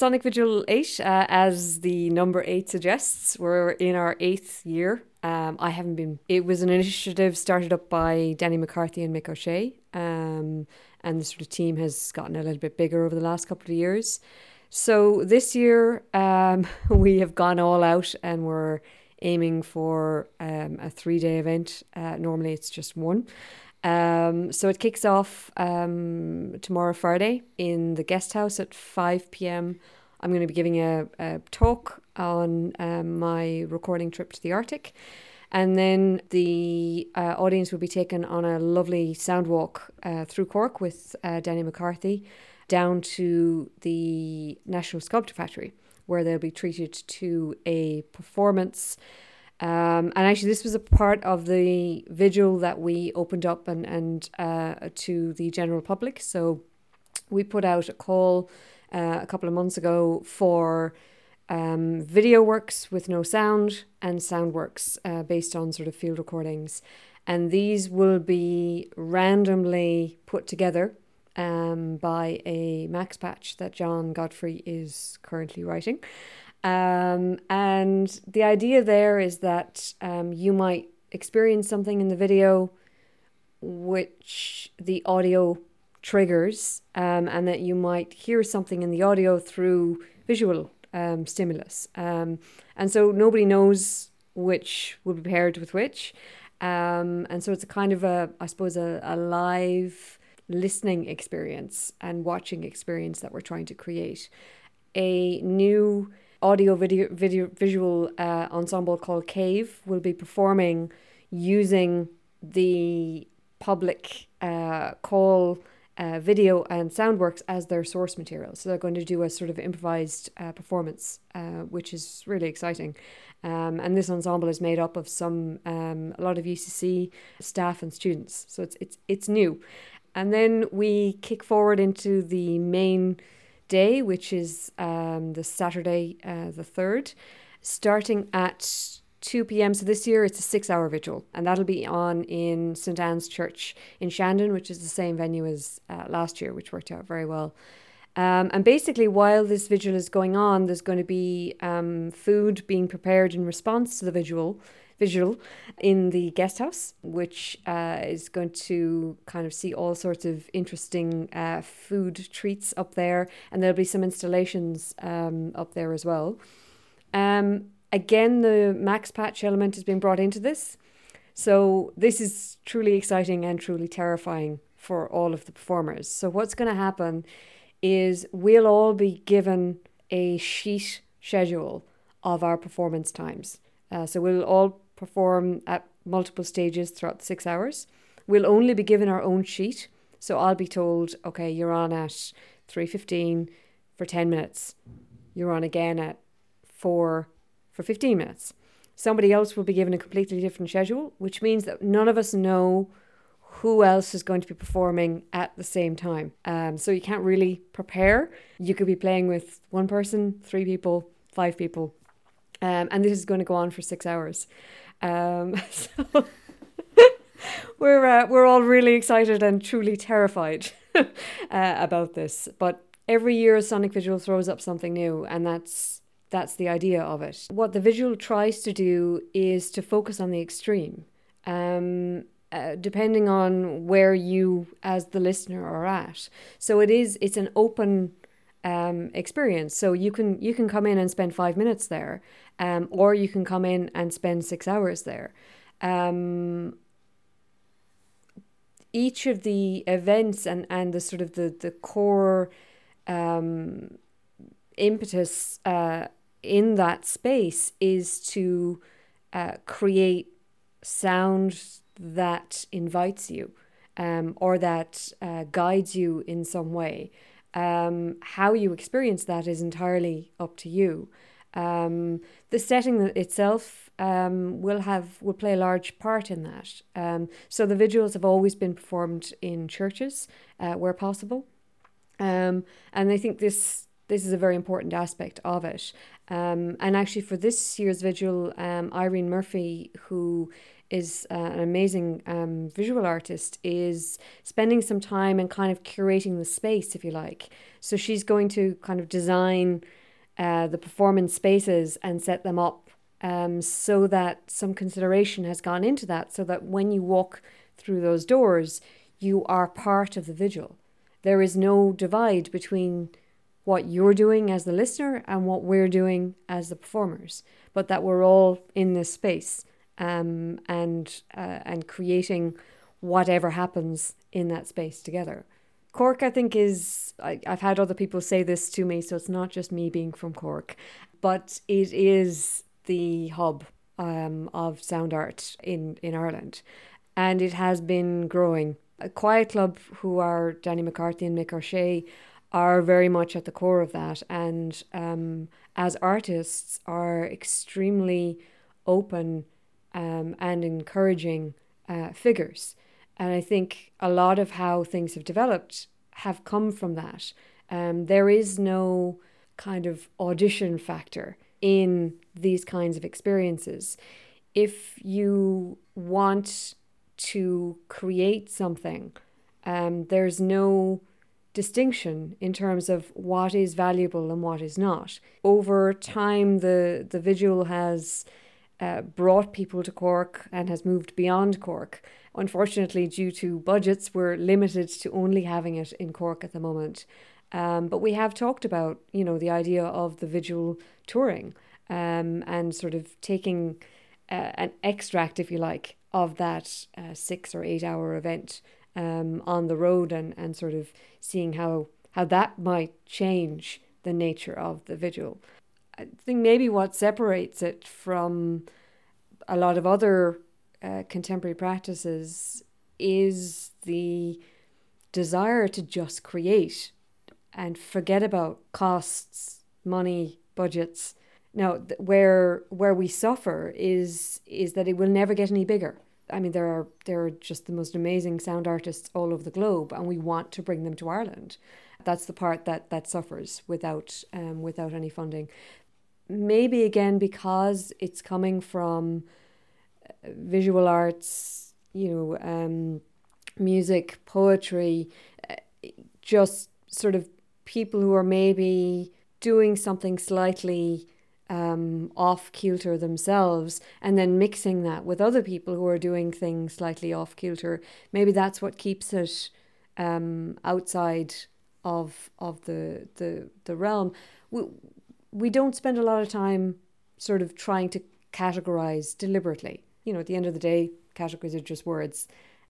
Sonic Vigil 8, uh, as the number 8 suggests, we're in our eighth year. Um, I haven't been, it was an initiative started up by Danny McCarthy and Mick O'Shea. Um, and the sort of team has gotten a little bit bigger over the last couple of years. So this year, um, we have gone all out and we're aiming for um, a three day event. Uh, normally, it's just one. Um, so it kicks off um, tomorrow, Friday, in the guest house at 5 pm. I'm going to be giving a, a talk on um, my recording trip to the Arctic. And then the uh, audience will be taken on a lovely sound walk uh, through Cork with uh, Danny McCarthy down to the National Sculpture Factory, where they'll be treated to a performance. Um, and actually, this was a part of the vigil that we opened up and, and uh, to the general public. So we put out a call uh, a couple of months ago for um, video works with no sound and sound works uh, based on sort of field recordings. And these will be randomly put together um, by a max patch that John Godfrey is currently writing. Um, and the idea there is that um, you might experience something in the video which the audio triggers, um, and that you might hear something in the audio through visual um, stimulus. Um, and so nobody knows which will be paired with which. Um, and so it's a kind of a, I suppose, a, a live listening experience and watching experience that we're trying to create. A new audio video, video visual uh, ensemble called Cave will be performing using the public uh, call uh, video and Soundworks as their source material. So they're going to do a sort of improvised uh, performance, uh, which is really exciting. Um, and this ensemble is made up of some um, a lot of UCC staff and students. So it's it's it's new. And then we kick forward into the main day, which is um, the Saturday, uh, the 3rd, starting at 2 p.m. So this year it's a six hour vigil, and that'll be on in St. Anne's Church in Shandon, which is the same venue as uh, last year, which worked out very well. Um, and basically, while this vigil is going on, there's going to be um, food being prepared in response to the vigil, vigil in the guest house, which uh, is going to kind of see all sorts of interesting uh, food treats up there, and there'll be some installations um, up there as well. Um, Again, the max patch element has been brought into this. So this is truly exciting and truly terrifying for all of the performers. So what's going to happen is we'll all be given a sheet schedule of our performance times. Uh, so we'll all perform at multiple stages throughout six hours. We'll only be given our own sheet. So I'll be told, okay, you're on at 3.15 for 10 minutes. You're on again at 4 for 15 minutes. Somebody else will be given a completely different schedule, which means that none of us know who else is going to be performing at the same time. Um, so you can't really prepare. You could be playing with one person, three people, five people. Um, and this is going to go on for six hours. Um, so we're, uh, we're all really excited and truly terrified uh, about this. But every year, Sonic Vigil throws up something new, and that's that's the idea of it. What the vigil tries to do is to focus on the extreme. Um, uh, depending on where you as the listener are at so it is it's an open um, experience so you can you can come in and spend five minutes there um, or you can come in and spend six hours there um, each of the events and and the sort of the the core um, impetus uh, in that space is to uh, create sound that invites you um, or that uh, guides you in some way. Um, how you experience that is entirely up to you. Um, the setting itself um, will have will play a large part in that. Um, so the vigils have always been performed in churches uh, where possible, um, and I think this this is a very important aspect of it. Um, and actually, for this year's vigil, um, Irene Murphy, who is uh, an amazing um, visual artist, is spending some time and kind of curating the space, if you like. So she's going to kind of design uh, the performance spaces and set them up um, so that some consideration has gone into that, so that when you walk through those doors, you are part of the vigil. There is no divide between what you're doing as the listener and what we're doing as the performers, but that we're all in this space um, and uh, and creating whatever happens in that space together. Cork, I think, is I, I've had other people say this to me, so it's not just me being from Cork, but it is the hub um, of sound art in in Ireland, and it has been growing. A Quiet Club, who are Danny McCarthy and Mick O'Shea, are very much at the core of that, and um, as artists, are extremely open um, and encouraging uh, figures. And I think a lot of how things have developed have come from that. Um, there is no kind of audition factor in these kinds of experiences. If you want to create something, um, there's no distinction in terms of what is valuable and what is not. Over time, the, the vigil has uh, brought people to Cork and has moved beyond Cork. Unfortunately, due to budgets, we're limited to only having it in Cork at the moment. Um, but we have talked about, you know, the idea of the vigil touring um, and sort of taking uh, an extract, if you like, of that uh, six or eight hour event um, on the road and, and sort of seeing how, how that might change the nature of the vigil. I think maybe what separates it from a lot of other uh, contemporary practices is the desire to just create and forget about costs, money, budgets. Now, th- where where we suffer is is that it will never get any bigger. I mean, there are there are just the most amazing sound artists all over the globe, and we want to bring them to Ireland. That's the part that that suffers without um, without any funding maybe again because it's coming from uh, visual arts, you know, um, music, poetry, uh, just sort of people who are maybe doing something slightly um, off kilter themselves and then mixing that with other people who are doing things slightly off kilter. Maybe that's what keeps it um, outside of of the the the realm. We don't spend a lot of time sort of trying to categorize deliberately. You know, at the end of the day, categories are just words.